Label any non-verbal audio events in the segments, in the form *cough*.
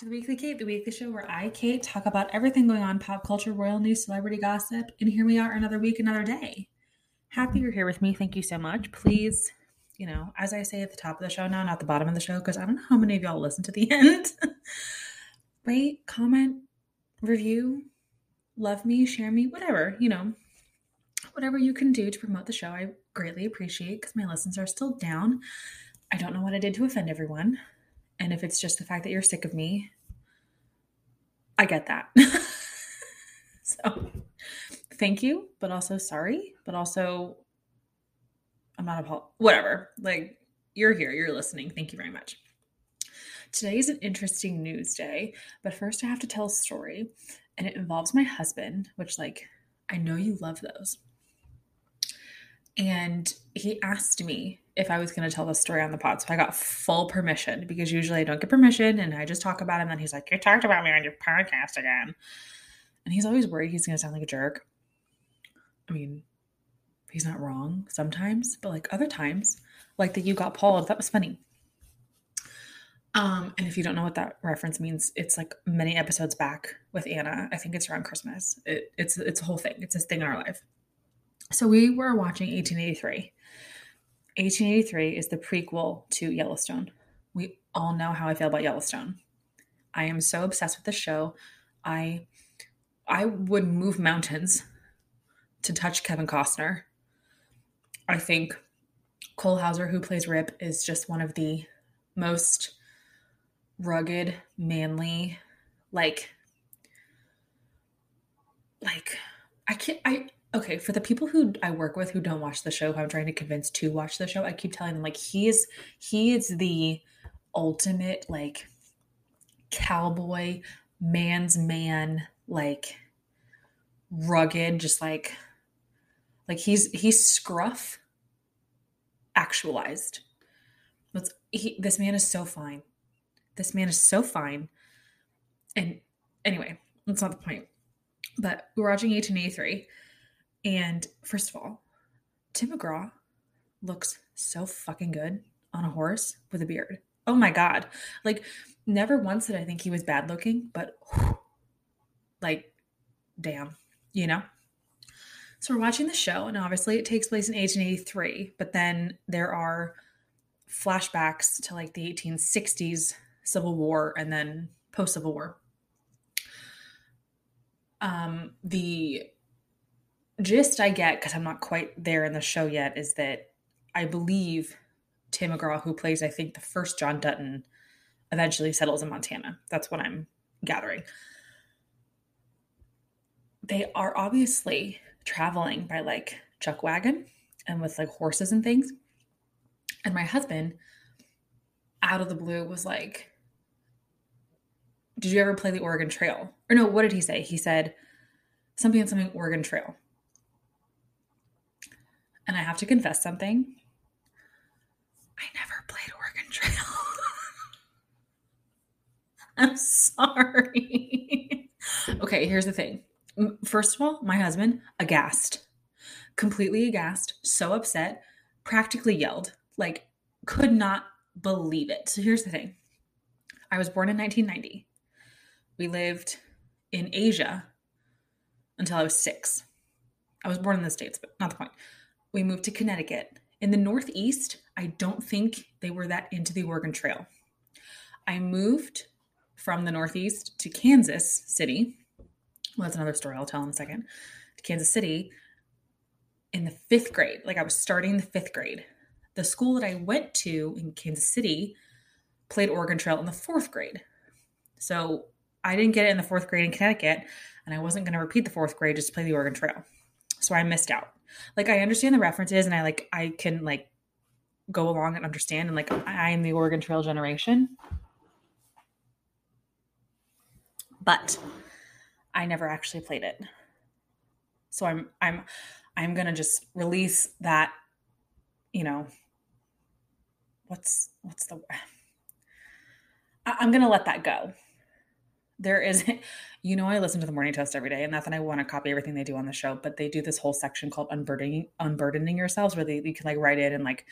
To the Weekly Kate, the weekly show where I, Kate, talk about everything going on pop culture, royal news, celebrity gossip. And here we are, another week, another day. Happy you're here with me. Thank you so much. Please, you know, as I say at the top of the show now, not the bottom of the show, because I don't know how many of y'all listen to the *laughs* end. Rate, comment, review, love me, share me, whatever, you know, whatever you can do to promote the show. I greatly appreciate because my listens are still down. I don't know what I did to offend everyone. And if it's just the fact that you're sick of me, I get that. *laughs* so thank you, but also sorry, but also I'm not a whatever. Like you're here, you're listening. Thank you very much. Today is an interesting news day, but first I have to tell a story and it involves my husband, which like I know you love those. And he asked me if I was going to tell the story on the pod. So I got full permission because usually I don't get permission and I just talk about him. And he's like, You talked about me on your podcast again. And he's always worried he's going to sound like a jerk. I mean, he's not wrong sometimes, but like other times, like that You Got Paul, that was funny. Um, and if you don't know what that reference means, it's like many episodes back with Anna. I think it's around Christmas. It, it's it's a whole thing. It's a thing in our life. So we were watching 1883 1883 is the prequel to Yellowstone. We all know how I feel about Yellowstone. I am so obsessed with the show. I I would move mountains to touch Kevin Costner. I think Cole Hauser, who plays Rip, is just one of the most rugged, manly, like, like I can't. I okay for the people who i work with who don't watch the show who i'm trying to convince to watch the show i keep telling them like he is he is the ultimate like cowboy man's man like rugged just like like he's he's scruff actualized. Let's, he, this man is so fine. This man is so fine. And anyway that's not the point. But we're watching 1883 and first of all, Tim McGraw looks so fucking good on a horse with a beard. Oh my God. Like, never once did I think he was bad looking, but *sighs* like, damn, you know? So we're watching the show, and obviously it takes place in 1883, but then there are flashbacks to like the 1860s Civil War and then post Civil War. Um, the gist I get, because I'm not quite there in the show yet, is that I believe Tim McGraw, who plays, I think, the first John Dutton, eventually settles in Montana. That's what I'm gathering. They are obviously traveling by like chuck wagon and with like horses and things. And my husband, out of the blue, was like, Did you ever play the Oregon Trail? Or no, what did he say? He said something on something Oregon Trail. And I have to confess something. I never played Oregon Trail. *laughs* I'm sorry. okay, here's the thing. First of all, my husband, aghast, completely aghast, so upset, practically yelled, like, could not believe it. So here's the thing I was born in 1990. We lived in Asia until I was six. I was born in the States, but not the point we moved to Connecticut. In the Northeast, I don't think they were that into the Oregon Trail. I moved from the Northeast to Kansas City. Well, that's another story I'll tell in a second. To Kansas City in the fifth grade. Like I was starting the fifth grade. The school that I went to in Kansas City played Oregon Trail in the fourth grade. So I didn't get it in the fourth grade in Connecticut, and I wasn't going to repeat the fourth grade just to play the Oregon Trail. So I missed out like I understand the references and I like I can like go along and understand and like I am the Oregon Trail generation. But I never actually played it. So I'm I'm I'm going to just release that you know what's what's the *sighs* I'm going to let that go there is *laughs* you know i listen to the morning toast every day and not that i want to copy everything they do on the show but they do this whole section called unburdening unburdening yourselves where they you can like write it and like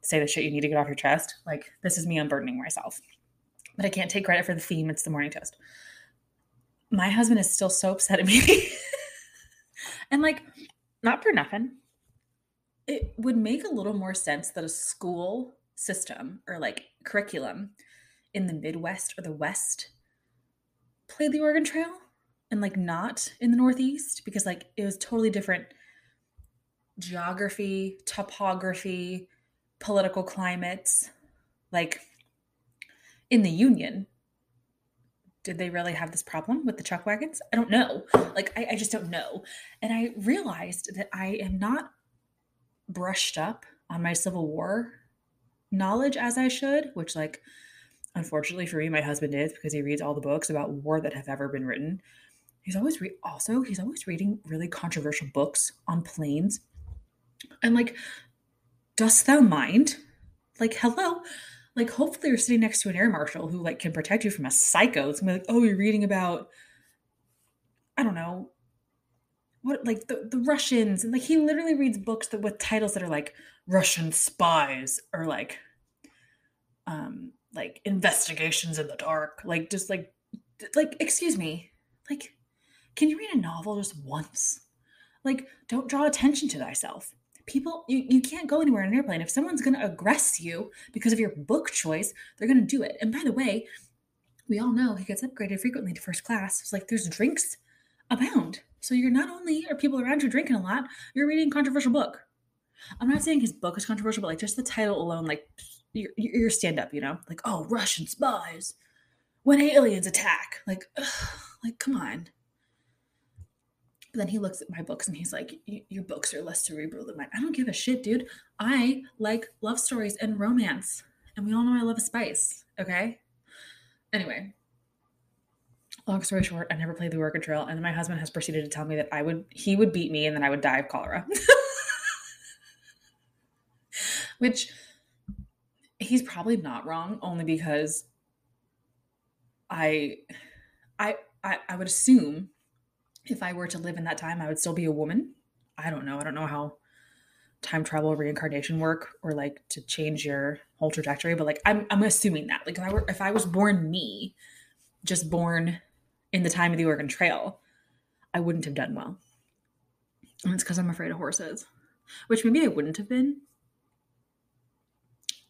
say the shit you need to get off your chest like this is me unburdening myself but I can't take credit for the theme. It's the morning toast. My husband is still so upset at me. *laughs* and like, not for nothing, it would make a little more sense that a school system or like curriculum in the Midwest or the West played the Oregon Trail and like not in the Northeast because like it was totally different geography, topography, political climates. Like in the Union, did they really have this problem with the chuck wagons? I don't know. Like, I, I just don't know. And I realized that I am not brushed up on my Civil War knowledge as I should, which, like, unfortunately for me, my husband is because he reads all the books about war that have ever been written. He's always re- also he's always reading really controversial books on planes. And like, dost thou mind? Like, hello. Like, hopefully you're sitting next to an air marshal who like can protect you from a psycho. It's gonna be like, oh, you're reading about, I don't know, what like the, the Russians. And like he literally reads books that with titles that are like Russian spies or like um like investigations in the dark. Like just like like excuse me. Like can you read a novel just once? Like, don't draw attention to thyself. People, you, you can't go anywhere in an airplane. If someone's going to aggress you because of your book choice, they're going to do it. And by the way, we all know he gets upgraded frequently to first class. It's like there's drinks abound. So you're not only are people around you drinking a lot, you're reading a controversial book. I'm not saying his book is controversial, but like just the title alone, like your, your stand up, you know, like oh Russian spies when aliens attack, like, ugh, like come on. But then he looks at my books and he's like, Your books are less cerebral than mine. I don't give a shit, dude. I like love stories and romance. And we all know I love a spice. Okay. Anyway, long story short, I never played the Oregon Trail. And my husband has proceeded to tell me that I would, he would beat me and then I would die of cholera. *laughs* Which he's probably not wrong, only because I, I, I, I would assume if I were to live in that time, I would still be a woman. I don't know. I don't know how time travel reincarnation work or like to change your whole trajectory, but like I'm I'm assuming that. Like if I were if I was born me, just born in the time of the Oregon Trail, I wouldn't have done well. And it's because I'm afraid of horses. Which maybe I wouldn't have been.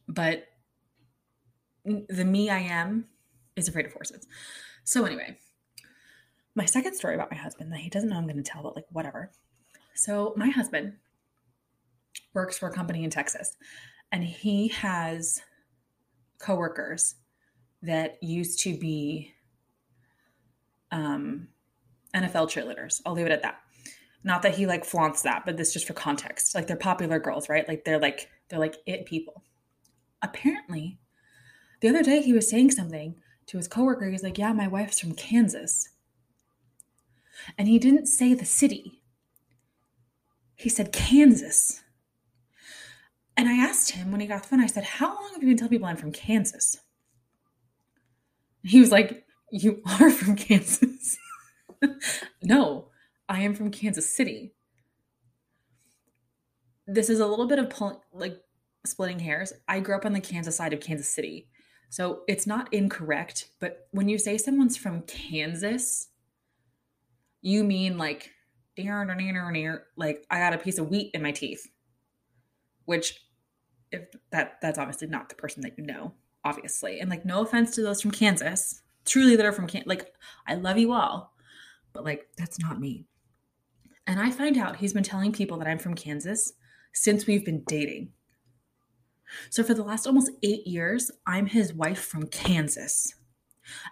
But the me I am is afraid of horses. So anyway, my second story about my husband that he doesn't know I'm going to tell, but like whatever. So, my husband works for a company in Texas and he has coworkers that used to be um, NFL cheerleaders. I'll leave it at that. Not that he like flaunts that, but this just for context. Like they're popular girls, right? Like they're like they're like it people. Apparently, the other day he was saying something to his coworker. He's like, "Yeah, my wife's from Kansas." And he didn't say the city, he said Kansas. And I asked him when he got the phone, I said, How long have you been telling people I'm from Kansas? He was like, You are from Kansas. *laughs* no, I am from Kansas City. This is a little bit of pull, like splitting hairs. I grew up on the Kansas side of Kansas City. So it's not incorrect, but when you say someone's from Kansas, you mean like like I got a piece of wheat in my teeth. Which if that that's obviously not the person that you know, obviously. And like no offense to those from Kansas. Truly that are from Kansas. Like I love you all. But like that's not me. And I find out he's been telling people that I'm from Kansas since we've been dating. So for the last almost 8 years, I'm his wife from Kansas.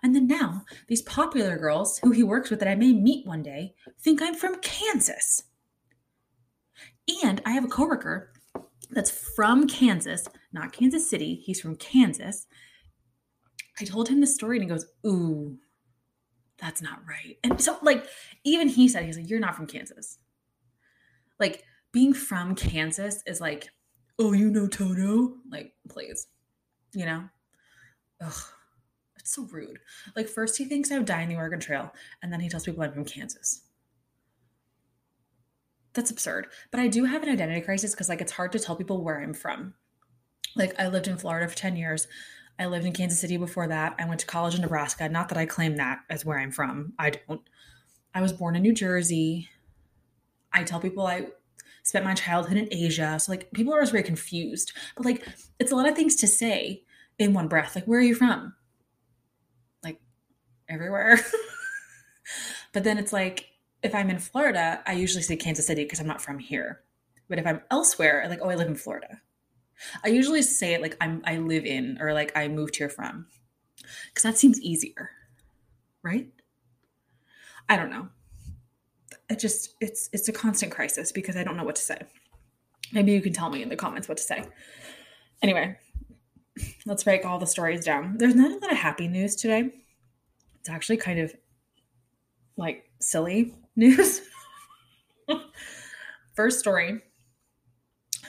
And then now, these popular girls who he works with that I may meet one day think I'm from Kansas. And I have a coworker that's from Kansas, not Kansas City. He's from Kansas. I told him this story and he goes, Ooh, that's not right. And so, like, even he said, He's like, You're not from Kansas. Like, being from Kansas is like, Oh, you know Toto? Like, please, you know? Ugh. It's so rude. Like, first he thinks I would die in the Oregon Trail, and then he tells people I'm from Kansas. That's absurd. But I do have an identity crisis because, like, it's hard to tell people where I'm from. Like, I lived in Florida for 10 years. I lived in Kansas City before that. I went to college in Nebraska. Not that I claim that as where I'm from. I don't. I was born in New Jersey. I tell people I spent my childhood in Asia. So like people are always very confused. But like it's a lot of things to say in one breath. Like, where are you from? Like everywhere. *laughs* but then it's like if I'm in Florida, I usually say Kansas City because I'm not from here. But if I'm elsewhere, I'm like, oh, I live in Florida. I usually say it like I'm I live in or like I moved here from. Cause that seems easier. Right? I don't know. It just it's it's a constant crisis because I don't know what to say. Maybe you can tell me in the comments what to say. Anyway, let's break all the stories down. There's not a lot of happy news today. It's actually kind of like silly *laughs* news. First story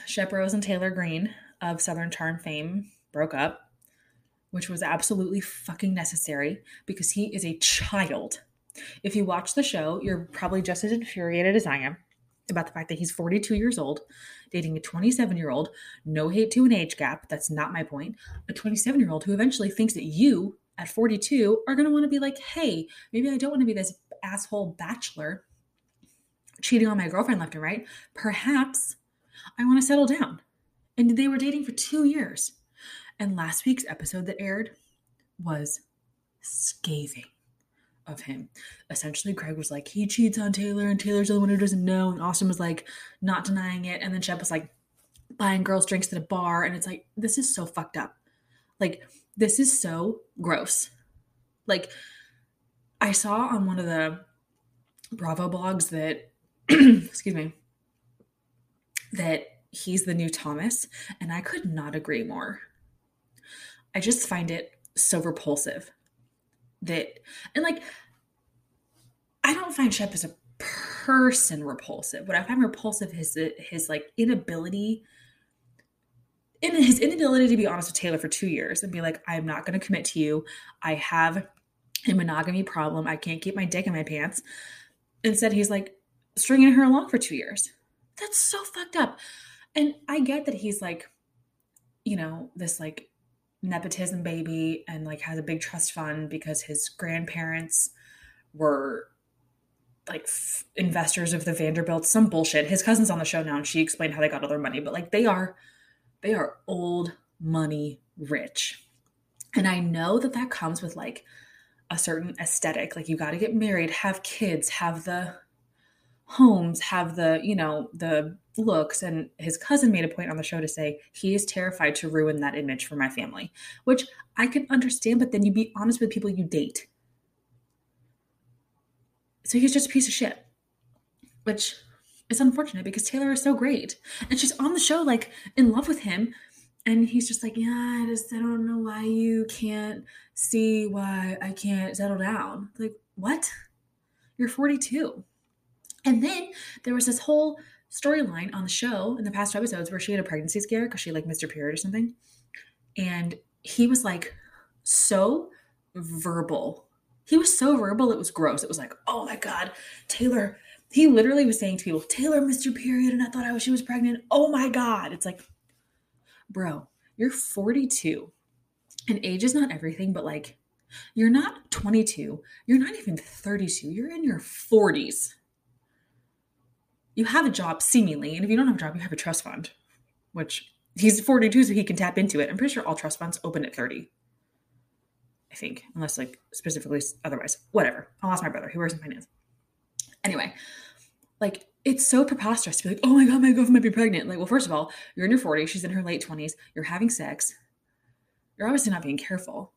Shep Rose and Taylor Green of Southern Charm fame broke up, which was absolutely fucking necessary because he is a child. If you watch the show, you're probably just as infuriated as I am about the fact that he's 42 years old, dating a 27 year old. No hate to an age gap. That's not my point. A 27 year old who eventually thinks that you at 42 are going to want to be like, hey, maybe I don't want to be this asshole bachelor cheating on my girlfriend left and right. Perhaps I want to settle down. And they were dating for two years. And last week's episode that aired was scathing of him. Essentially, Greg was like, he cheats on Taylor, and Taylor's the one who doesn't know. And Austin was like, not denying it. And then Shep was like, buying girls drinks at a bar. And it's like, this is so fucked up. Like, this is so gross. Like, I saw on one of the Bravo blogs that, *clears throat* excuse me, that he's the new Thomas. And I could not agree more. I just find it so repulsive that and like I don't find Shep as a person repulsive. What I find repulsive is his like inability in his inability to be honest with Taylor for two years and be like, I'm not going to commit to you. I have a monogamy problem. I can't keep my dick in my pants. Instead, he's like stringing her along for two years. That's so fucked up. And I get that he's like, you know, this like nepotism baby and like has a big trust fund because his grandparents were like f- investors of the Vanderbilt, some bullshit. His cousin's on the show now and she explained how they got all their money, but like they are they are old money rich. And I know that that comes with like a certain aesthetic. Like you got to get married, have kids, have the homes, have the, you know, the looks and his cousin made a point on the show to say he is terrified to ruin that image for my family which i can understand but then you be honest with people you date. So he's just a piece of shit which is unfortunate because taylor is so great and she's on the show like in love with him and he's just like yeah i just i don't know why you can't see why i can't settle down. Like what? You're 42 and then there was this whole storyline on the show in the past two episodes where she had a pregnancy scare because she like missed her period or something. And he was like so verbal. He was so verbal, it was gross. It was like, oh my God, Taylor. He literally was saying to people, Taylor missed your period and I thought I was she was pregnant. Oh my God. It's like, bro, you're 42 and age is not everything, but like you're not 22, you're not even 32, you're in your 40s you have a job seemingly, and if you don't have a job, you have a trust fund, which he's 42, so he can tap into it. I'm pretty sure all trust funds open at 30. I think, unless like specifically otherwise. Whatever. I'll ask my brother. He works in finance. Anyway, like it's so preposterous to be like, oh my god, my girlfriend might be pregnant. Like, well, first of all, you're in your 40s, she's in her late 20s, you're having sex. You're obviously not being careful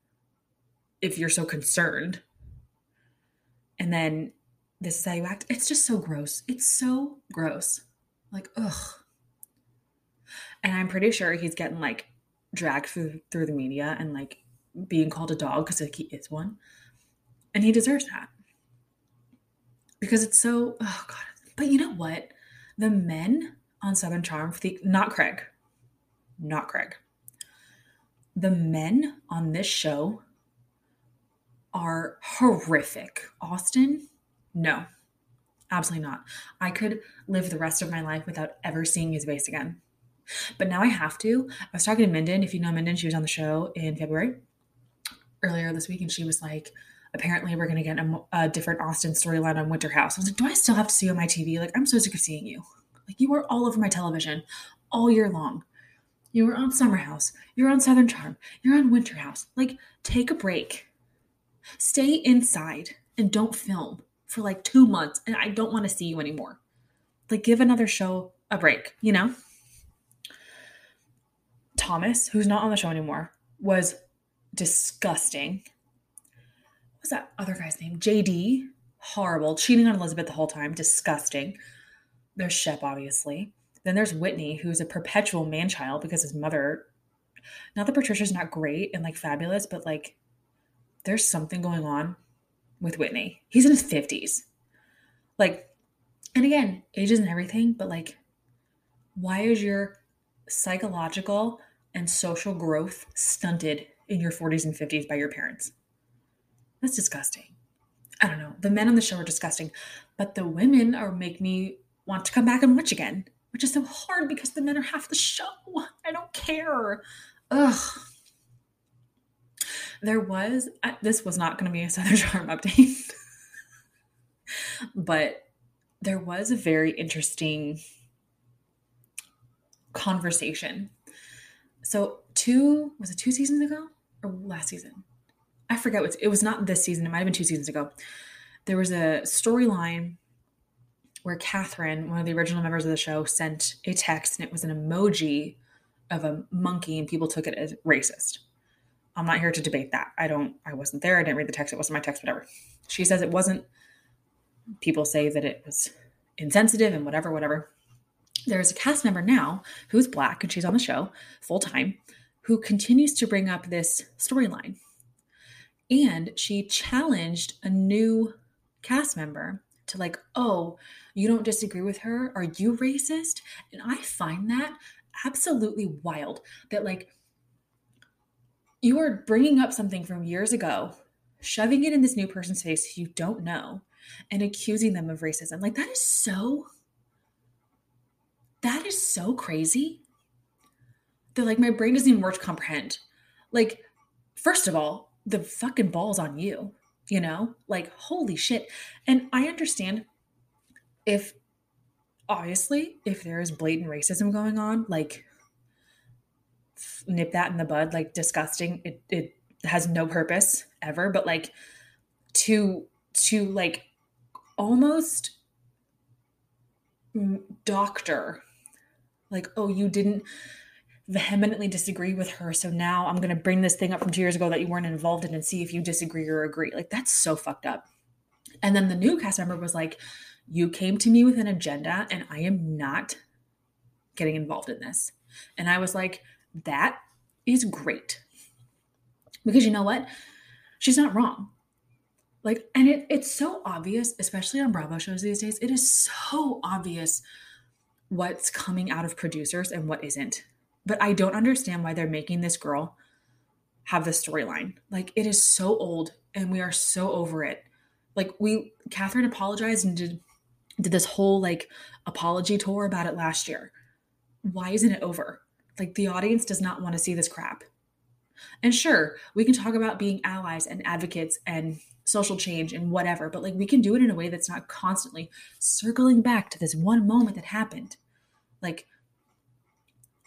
if you're so concerned. And then this is how you act. It's just so gross. It's so gross. Like, ugh. And I'm pretty sure he's getting like dragged through through the media and like being called a dog because like, he is one. And he deserves that. Because it's so oh god. But you know what? The men on Southern Charm, the, not Craig, not Craig. The men on this show are horrific. Austin no, absolutely not. I could live the rest of my life without ever seeing his face again. But now I have to. I was talking to Minden. If you know Minden, she was on the show in February earlier this week, and she was like, apparently we're going to get a, a, different Austin storyline on Winter House. I was like, do I still have to see you on my TV? Like, I'm so sick of seeing you. Like, you were all over my television all year long. You were on Summer House. You're on Southern Charm. You're on Winter House. Like, take a break. Stay inside and don't film for like two months. And I don't want to see you anymore. Like, give another show a break, you know? Thomas, who's not on the show anymore, was disgusting. What's that other guy's name? JD. Horrible. Cheating on Elizabeth the whole time. Disgusting. There's Shep, obviously. Then there's Whitney, who's a perpetual man child because his mother, not that Patricia's not great and like fabulous, but like there's something going on with Whitney. He's in his 50s. Like, and again, age isn't everything, but like, why is your psychological and social growth stunted in your 40s and 50s by your parents? That's disgusting. I don't know. The men on the show are disgusting, but the women are make me want to come back and watch again, which is so hard because the men are half the show. I don't care. Ugh. There was, this was not going to be a Southern *laughs* Charm update, but there was a very interesting conversation. So, two, was it two seasons ago or last season? I forget what it was not this season, it might have been two seasons ago. There was a storyline where Kathryn, one of the original members of the show, sent a text and it was an emoji of a monkey and people took it as racist. I'm not here to debate that. I don't, I wasn't there. I didn't read the text. It wasn't my text, whatever. She says it wasn't. People say that it was insensitive and whatever, whatever. There's a cast member now who's black and she's on the show full time who continues to bring up this storyline. And she challenged a new cast member to, like, oh, you don't disagree with her? Are you racist? And I find that absolutely wild that, like, you are bringing up something from years ago, shoving it in this new person's face you don't know, and accusing them of racism. Like, that is so, that is so crazy that, like, my brain doesn't even work to comprehend. Like, first of all, the fucking ball's on you, you know? Like, holy shit. And I understand if, obviously, if there is blatant racism going on, like, nip that in the bud like disgusting. It it has no purpose ever but like to to like almost doctor like oh you didn't vehemently disagree with her so now i'm going to bring this thing up from 2 years ago that you weren't involved in and see if you disagree or agree. Like that's so fucked up. And then the new cast member was like you came to me with an agenda and i am not getting involved in this. And i was like that is great. Because you know what? She's not wrong. Like, and it, it's so obvious, especially on Bravo shows these days, it is so obvious what's coming out of producers and what isn't. But I don't understand why they're making this girl have this storyline. Like, it is so old and we are so over it. Like, we, Kathryn apologized and did, did this whole like apology tour about it last year. Why isn't it over? Like the audience does not want to see this crap. And sure, we can talk about being allies and advocates and social change and whatever, but like we can do it in a way that's not constantly circling back to this one moment that happened. Like,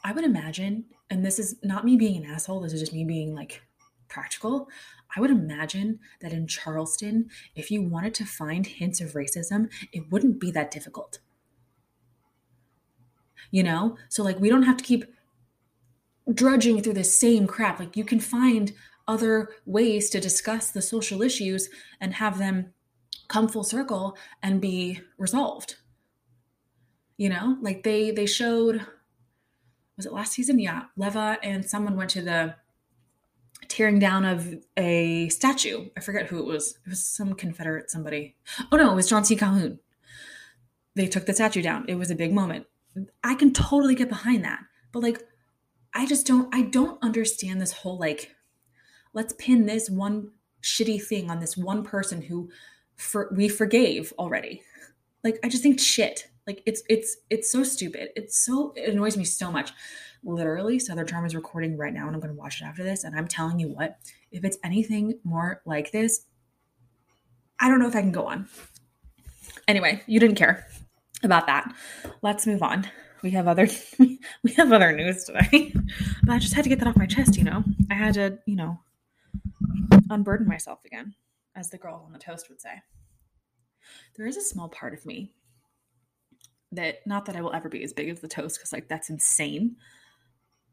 I would imagine, and this is not me being an asshole, this is just me being like practical. I would imagine that in Charleston, if you wanted to find hints of racism, it wouldn't be that difficult. You know? So, like, we don't have to keep drudging through the same crap. Like you can find other ways to discuss the social issues and have them come full circle and be resolved. You know, like they they showed was it last season? Yeah, Leva and someone went to the tearing down of a statue. I forget who it was. It was some Confederate somebody. Oh no, it was John C. Calhoun. They took the statue down. It was a big moment. I can totally get behind that. But like I just don't I don't understand this whole like let's pin this one shitty thing on this one person who for we forgave already. Like I just think shit. Like it's it's it's so stupid. It's so it annoys me so much. Literally, Southern Charm is recording right now, and I'm going to watch it after this. And I'm telling you what, if it's anything more like this, I don't know if I can go on. Anyway, you didn't care about that. Let's move on. We have other *laughs* we have other news today. but I just had to get that off my chest, you know. I had to, you know, unburden myself again, as the girl on the toast would say. There is a small part of me that not that I will ever be as big as the toast cuz like that's insane.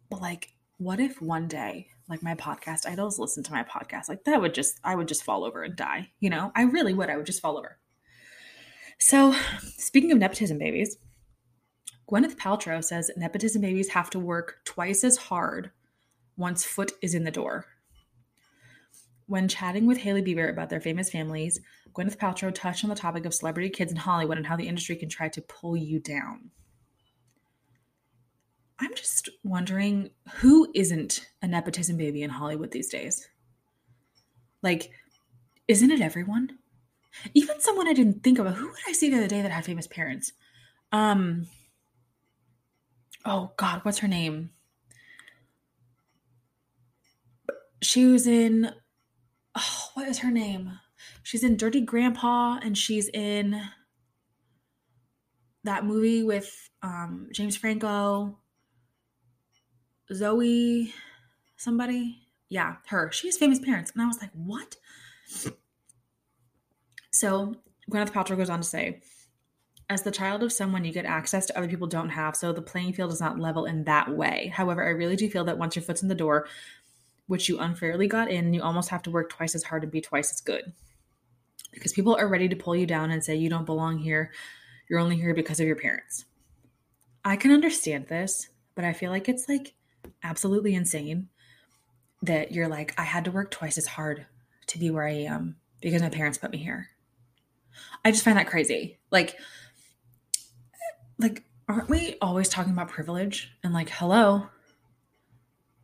But like what if one day like my podcast idols listen to my podcast like that would just i would just fall over and die you know i really would i would just fall over so speaking of nepotism babies gwyneth paltrow says nepotism babies have to work twice as hard once foot is in the door when chatting with Hailey Bieber about their famous families, Gwyneth Paltrow touched on the topic of celebrity kids in Hollywood and how the industry can try to pull you down. I'm just wondering who isn't a nepotism baby in Hollywood these days? Like, isn't it everyone? Even someone I didn't think of. Who would I see the other day that had famous parents? Um, oh God, what's her name? She was in, oh, what is her name? She's in Dirty Grandpa and she's in that movie with um, James Franco Zoey somebody. Yeah, her. She has famous parents. And I was like, what? So Gwyneth Paltrow goes on to say, as the child of someone, you get access to other people don't have, so the playing field is not level in that way. However, I really do feel that once your foot's in the door, which you unfairly got in, you almost have to work twice as hard and be twice as good. Because people are ready to pull you down and say you don't belong here. You're only here because of your parents. I can understand this, but I feel like it's like absolutely insane that you're like, I had to work twice as hard to be where I am because my parents put me here. I just find that crazy. Like, like, aren't we always talking about privilege and like, hello,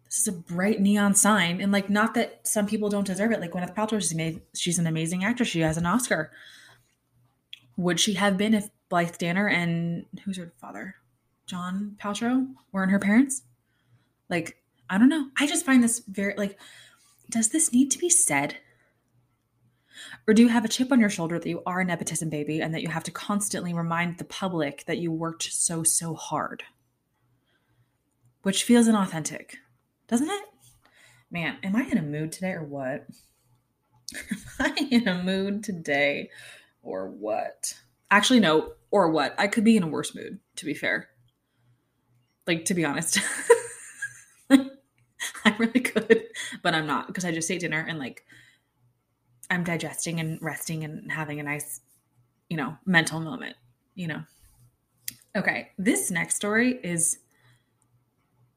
this is a bright neon sign, and like, not that some people don't deserve it. Like Gwyneth Paltrow, she's made, she's an amazing actress. She has an Oscar. Would she have been if Blythe Danner and who's her father, John Paltrow, weren't her parents? Like, I don't know. I just find this very like, does this need to be said? Or do you have a chip on your shoulder that you are a nepotism baby and that you have to constantly remind the public that you worked so, so hard? Which feels inauthentic, doesn't it? Man, am I in a mood today or what? *laughs* am I in a mood today or what? Actually, no, or what? I could be in a worse mood, to be fair. Like, to be honest. *laughs* I really could, but I'm not because I just ate dinner and like I'm digesting and resting and having a nice, you know, mental moment, you know. Okay, this next story is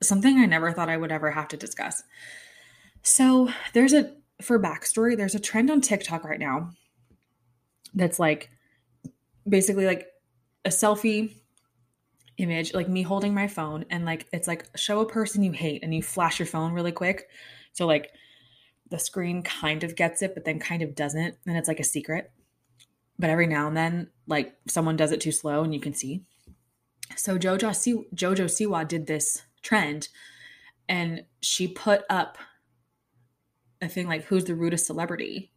something I never thought I would ever have to discuss. So, there's a for backstory, there's a trend on TikTok right now that's like basically like a selfie image, like me holding my phone, and like it's like show a person you hate, and you flash your phone really quick. So like the screen kind of gets it, but then kind of doesn't, and it's like a secret. But every now and then, like someone does it too slow, and you can see. So Jojo C- Jojo Siwa did this trend, and she put up a thing like "Who's the rudest celebrity?"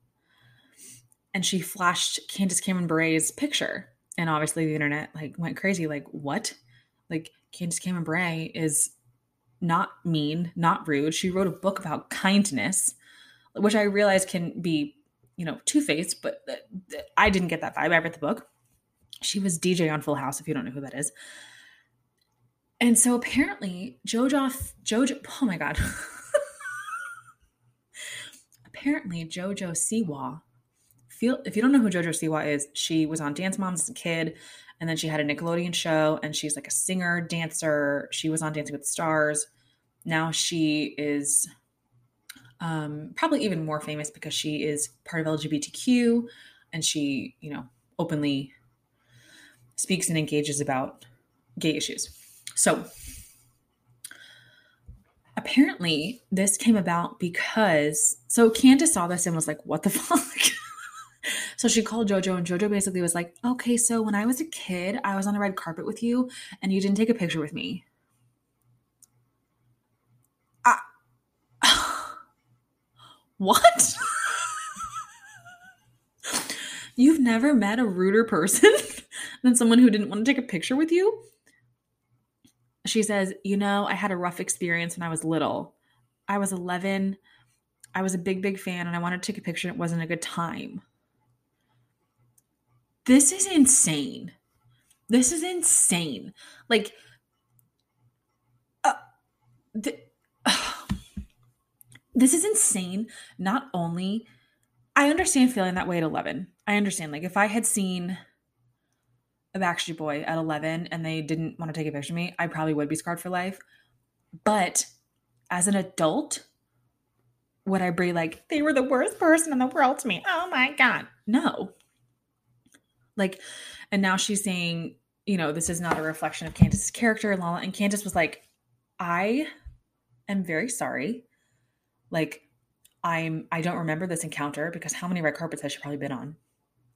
and she flashed Candace Cameron Bure's picture and obviously the internet like went crazy like what like Candace Cameron Bure is not mean, not rude. She wrote a book about kindness, which I realize can be, you know, two faced, but I didn't get that vibe. I read the book. She was DJ on Full House, if you don't know who that is. And so apparently, Jojo, Jojo, oh my God. *laughs* apparently, Jojo Siwa, feel if you don't know who Jojo Siwa is, she was on Dance Moms as a kid. And then she had a Nickelodeon show and she's like a singer, dancer. She was on Dancing with the Stars. Now she is um, probably even more famous because she is part of LGBTQ and she, you know, openly speaks and engages about gay issues. So apparently this came about because so Candace saw this and was like, what the *laughs* fuck? So she called JoJo, and JoJo basically was like, Okay, so when I was a kid, I was on the red carpet with you, and you didn't take a picture with me. I- what? You've never met a ruder person *laughs* than someone who didn't want to take a picture with you? She says, You know, I had a rough experience when I was little. I was 11. I was a big, big fan and I wanted to take a picture. It wasn't a good time. This is insane. This is insane. Like, uh, th- *sighs* this is insane. Not only, I understand feeling that way at 11. I understand. Like, if I had seen a Backstreet Boy at 11 and they didn't want to take a picture of me, I probably would be scarred for life. But as an adult, would I be like, they were the worst person in the world to me? Oh my God. No. Like, and now she's saying, you know, this is not a reflection of Candace's character. And Lala and Candace was like, I am very sorry. Like, I'm I don't remember this encounter because how many red carpets has she probably been on?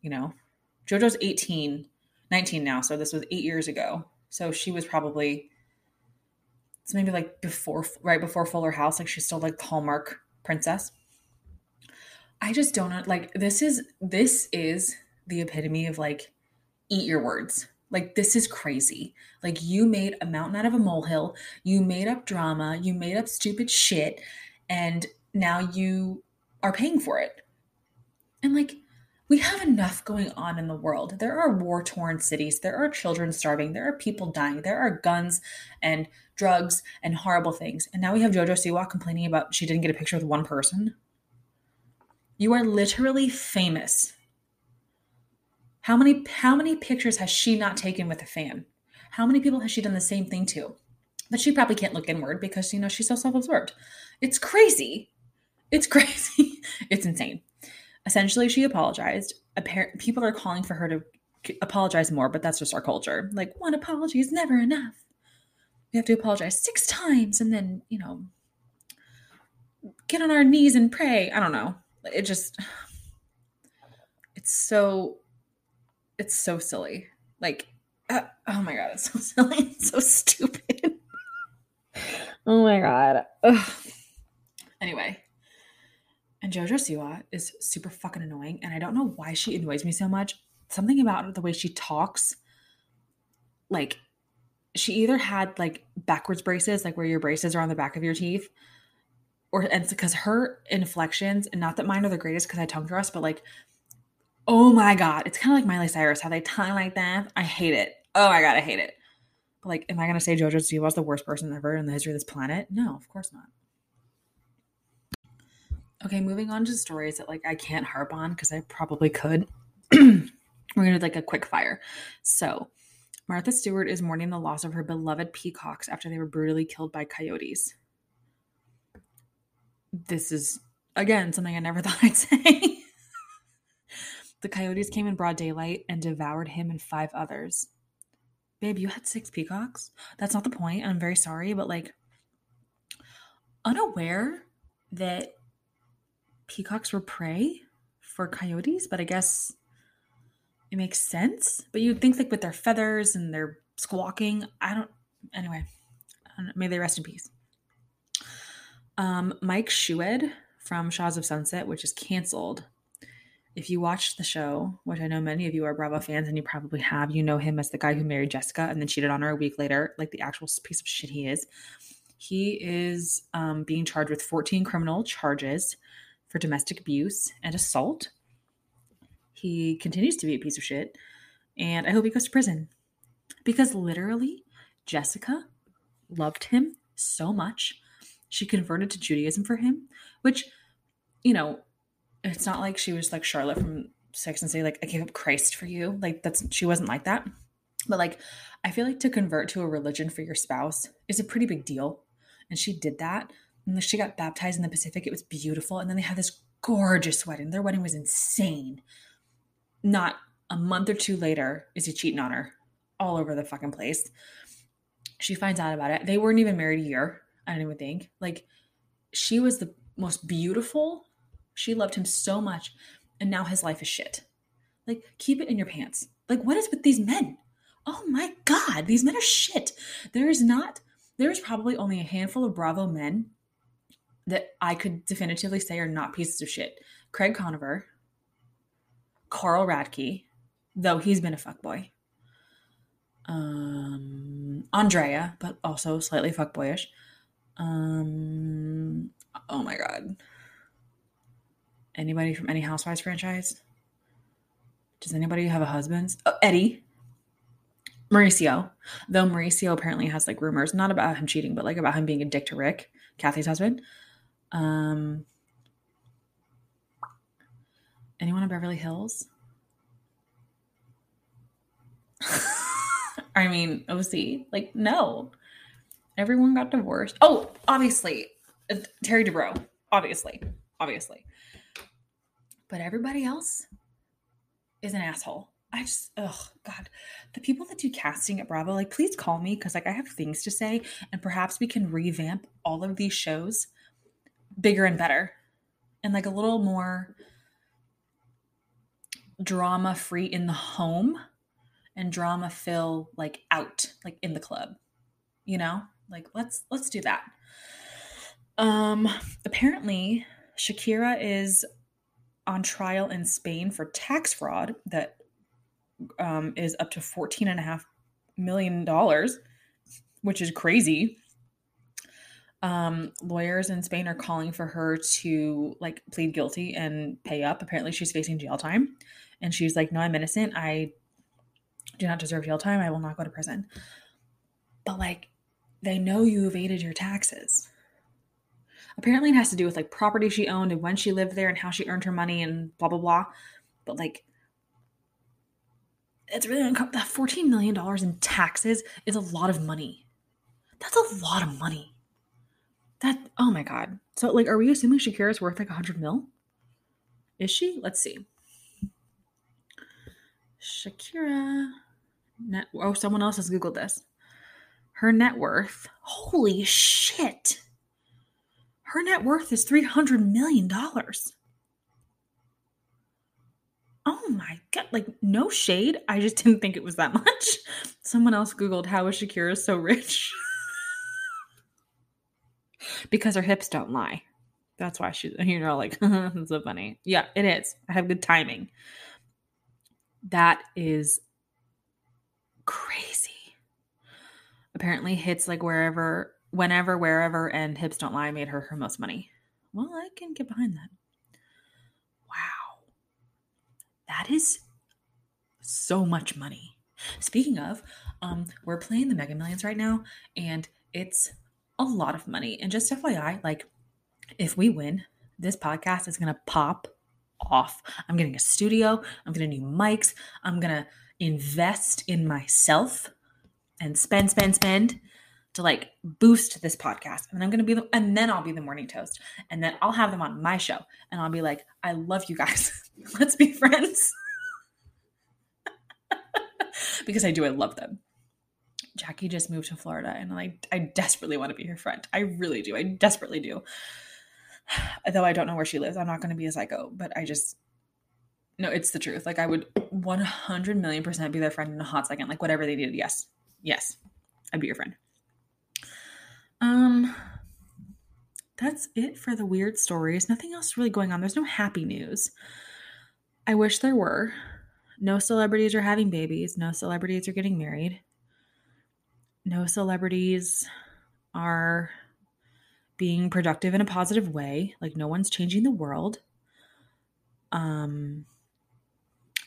You know? JoJo's 18, 19 now, so this was eight years ago. So she was probably it's maybe like before right before Fuller House, like she's still like the Hallmark princess. I just don't like this is this is the epitome of like eat your words. Like this is crazy. Like you made a mountain out of a molehill. You made up drama. You made up stupid shit and now you are paying for it. And like we have enough going on in the world. There are war torn cities. There are children starving. There are people dying. There are guns and drugs and horrible things. And now we have JoJo Siwa complaining about she didn't get a picture with one person. You are literally famous. How many how many pictures has she not taken with a fan? How many people has she done the same thing to? But she probably can't look inward because you know she's so self-absorbed. It's crazy. It's *laughs* crazy. it's insane. Essentially she apologized. Appar- people are calling for her to apologize more but that's just our culture. Like one apology is never enough. We have to apologize six times and then you know get on our knees and pray. I don't know. It just *sighs* it's so it's so silly. Like uh, oh my god it's so *laughs* silly it's so stupid oh my god Ugh. anyway and Jojo Siwa is super fucking annoying. And I don't know why she annoys me so much. Something about the way she talks, like, she either had like backwards braces, like where your braces are on the back of your teeth, or and because her inflections, and not that mine are the greatest because I tongue thrust, but like, oh my God, it's kind of like Miley Cyrus, how they tongue like that. I hate it. Oh my God, I hate it. Like, am I going to say JoJo Siwa is the worst person ever in the history of this planet? No, of course not. Okay, moving on to stories that like I can't harp on because I probably could. *clears throat* We're gonna do like a quick fire. So Martha Stewart is mourning the loss of her beloved peacocks after they were brutally killed by coyotes. This is again something I never *laughs* thought I'd say. *laughs* the coyotes came in broad daylight and devoured him and five others. Babe, you had six peacocks? That's not the point. I'm very sorry, but like unaware that peacocks were prey for coyotes, but I guess it makes sense. But you'd think like with their feathers and their squawking, I don't. Anyway, may they rest in peace. Um, Mike Shouhed from Shahs of Sunset, which is canceled. If you watched the show, which I know many of you are Bravo fans and you probably have, you know him as the guy who married Jessica and then cheated on her a week later, like the actual piece of shit he is. He is um, being charged with 14 criminal charges for domestic abuse and assault. He continues to be a piece of shit, and I hope he goes to prison because literally, Jessica loved him so much. She converted to Judaism for him, which, you know, it's not like she was like Charlotte from Sex and Say, like, I gave up Christ for you. Like, that's, she wasn't like that. But like, I feel like to convert to a religion for your spouse is a pretty big deal. And she did that. And she got baptized in the Pacific. It was beautiful. And then they had this gorgeous wedding. Their wedding was insane. Not a month or two later is he cheating on her all over the fucking place. She finds out about it. They weren't even married a year, I don't even think. Like, she was the most beautiful. She loved him so much. And now his life is shit. Like, keep it in your pants. Like, what is with these men? Oh my God, these men are shit. There is not, there is probably only a handful of Bravo men that I could definitively say are not pieces of shit. Craig Conover, Carl Radke, though he's been a fuckboy. Um, Andrea, but also slightly fuckboyish. Um, oh my god. Anybody from any Housewives franchise? Does anybody have a husband? Oh, Eddie. Mauricio. Though Mauricio apparently has like rumors, not about him cheating, but like about him being a dick to Rick, Kathy's husband. Um, anyone in Beverly Hills? *laughs* I mean, OC, like, no. Everyone got divorced. Oh, obviously, Terry Dubrow. Obviously, obviously. But everybody else is an asshole. I just, oh God, the people that do casting at Bravo, like, please call me because, like, I have things to say, and perhaps we can revamp all of these shows bigger and better, and like a little more drama free in the home, and drama fill like out, like in the club. You know, like let's let's do that. Um, apparently, Shakira is on trial in Spain for tax fraud that um, is up to 14 and a half million dollars, which is crazy. Um, lawyers in Spain are calling for her to like plead guilty and pay up. Apparently, she's facing jail time, and she's like, "No, I'm innocent. I do not deserve jail time. I will not go to prison." But like, they know you evaded your taxes. Apparently, it has to do with like property she owned and when she lived there and how she earned her money and blah blah blah. But like, it's really uncomfortable. That $14 million in taxes is a lot of money. That's a lot of money. That, oh my God. So, like, are we assuming Shakira's worth like a 100 mil? Is she? Let's see. Shakira. Net, oh, someone else has Googled this. Her net worth. Holy shit. Her net worth is $300 million oh my god like no shade. I just didn't think it was that much. *laughs* Someone else googled how is shakira so rich? *laughs* Because her hips don't lie. That's why she's *laughs* you know like so funny. Yeah it is. I have good timing. That is crazy. Apparently hits like wherever whenever wherever and hips don't lie made her her most money well i can get behind that Wow. that is so much money. Speaking of, um, we're playing the Mega Millions right now, and it's a lot of money. And just FYI, like if we win, this podcast is gonna pop off. I'm getting a studio, I'm getting new mics, I'm gonna invest in myself and spend, spend, spend to like boost this podcast. And I'm going to be the, and then I'll be the morning toast. And then I'll have them on my show and I'll be like, I love you guys. *laughs* Let's be friends. *laughs* because I do, I love them. Jackie just moved to Florida and I, I desperately want to be her friend. I really do. I desperately do. *sighs* Though I don't know where she lives. I'm not going to be a psycho, but I just, no, it's the truth. Like I would 100 million percent be their friend in a hot second. Like whatever they needed. Yes. Yes. I'd be your friend. Um, that's it for the weird stories. Nothing else really going on. There's no happy news. I wish there were. No celebrities are having babies. No celebrities are getting married. No celebrities are being productive in a positive way. Like no one's changing the world. Um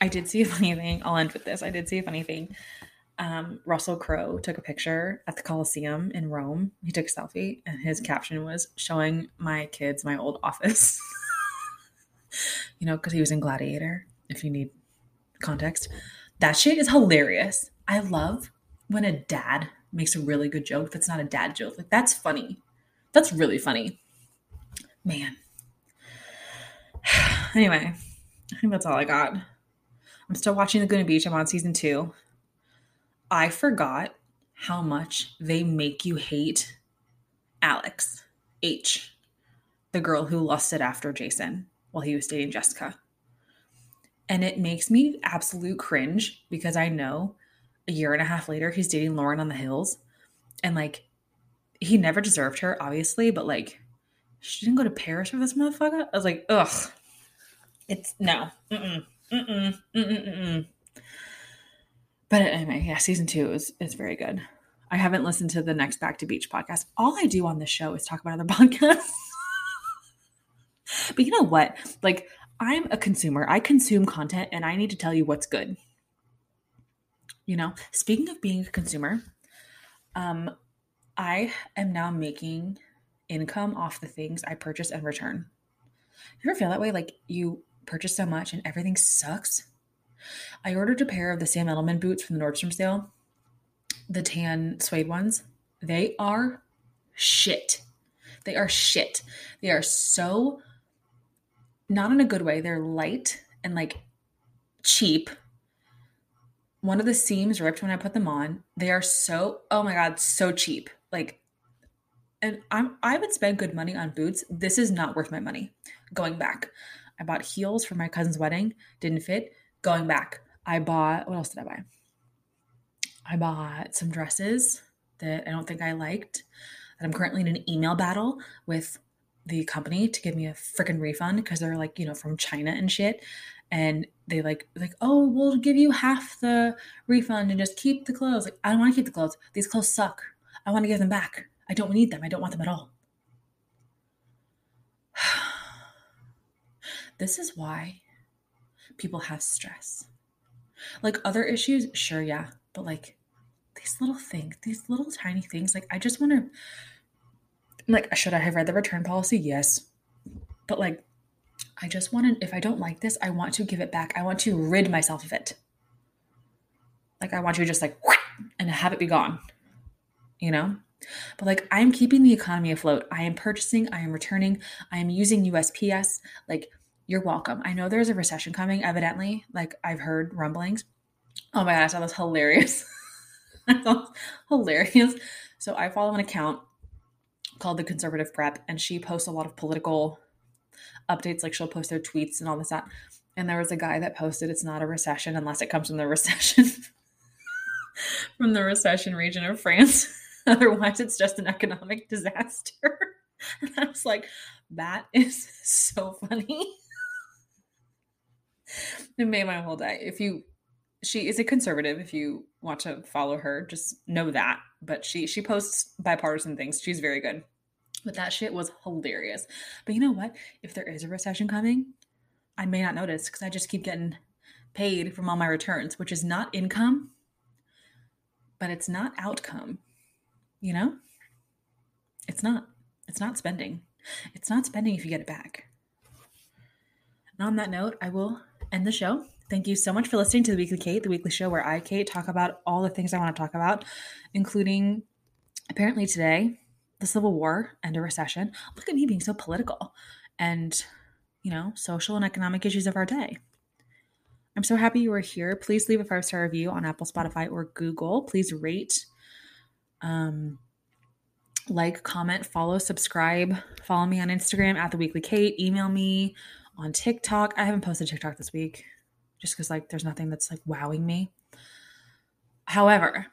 I did see a funny thing. I'll end with this. I did see a funny thing um, Russell Crowe took a picture at the Coliseum in Rome. He took a selfie, and his caption was showing my kids my old office. *laughs* you know, because he was in Gladiator, if you need context. That shit is hilarious. I love when a dad makes a really good joke that's not a dad joke. Like, that's funny. That's really funny. Man. *sighs* anyway, I think that's all I got. I'm still watching Laguna Beach. I'm on season two. I forgot how much they make you hate Alex H, the girl who lusted after Jason while he was dating Jessica. And it makes me absolute cringe because I know a year and a half later he's dating Lauren on the hills. And like he never deserved her, obviously, but like she didn't go to Paris for this motherfucker. I was like, ugh. It's no. Mm-mm. Mm-mm. Mm-mm. But anyway, yeah, season two is is very good. I haven't listened to the next Back to Beach podcast. All I do on this show is talk about other *laughs* podcasts. but you know what? Like, I'm a consumer. I consume content and I need to tell you what's good. You know, speaking of being a consumer, um, I am now making income off the things I purchase and return. You ever feel that way? Like you purchase so much and everything sucks? I ordered a pair of the Sam Edelman boots from the Nordstrom sale, the tan suede ones. They are shit. They are shit. They are so not in a good way. They're light and like cheap. One of the seams ripped when I put them on. They are so, oh my God, so cheap. Like, and I'm, I would spend good money on boots. This is not worth my money. Going back, I bought heels for my cousin's wedding, didn't fit. Going back, I bought, what else did I buy? I bought some dresses that I don't think I liked. That I'm currently in an email battle with the company to give me a freaking refund because they're like, you know, from China and shit. And they like like, oh, we'll give you half the refund and just keep the clothes. Like, I don't want to keep the clothes. These clothes suck. I want to give them back. I don't need them. I don't want them at all. *sighs* this is why people have stress. Like other issues, sure, yeah, but like these little things, these little tiny things, like I just want to like should I have read the return policy? Yes. But like I just want to if I don't like this, I want to give it back. I want to rid myself of it. Like I want to just like and have it be gone. You know? But like I'm keeping the economy afloat. I am purchasing, I am returning, I am using USPS. Like you're welcome. I know there's a recession coming, evidently. Like I've heard rumblings. Oh my god, I saw this hilarious. *laughs* Hilarious. So I follow an account called the Conservative Prep, and she posts a lot of political updates. Like she'll post their tweets and all this that. And there was a guy that posted, "It's not a recession unless it comes from the recession, *laughs* from the recession region of France. *laughs* Otherwise, it's just an economic disaster." And I was like, "That is so funny." *laughs* it made my whole day. If you she is a conservative if you want to follow her just know that. But she she posts bipartisan things. She's very good. But that shit was hilarious. But you know what? If there is a recession coming i may not notice because i just keep getting paid from all my returns which is not income but it's not outcome you know? It's not. It's not spending. It's not spending if you get it back. And on that note i will end the show. Thank you so much for listening to the Weekly Kate, the weekly show where I, Kate, talk about all the things I want to talk about, including apparently today, the Civil War and a recession. Look at me being so political and, you know, social and economic issues of our day. I'm so happy you are here. Please leave a five star review on Apple, Spotify, or Google. Please rate, um, like, comment, follow, subscribe. Follow me on Instagram at the Weekly Kate. Email me on TikTok. I haven't posted TikTok this week just because like there's nothing that's like wowing me. However,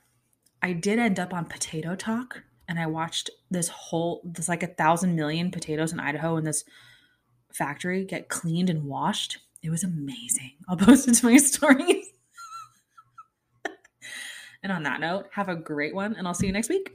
I did end up on Potato Talk and I watched this whole this like a thousand million potatoes in Idaho in this factory get cleaned and washed. It was amazing. I'll *laughs* post it to my stories. *laughs* and on that note, have a great one and I'll see you next week.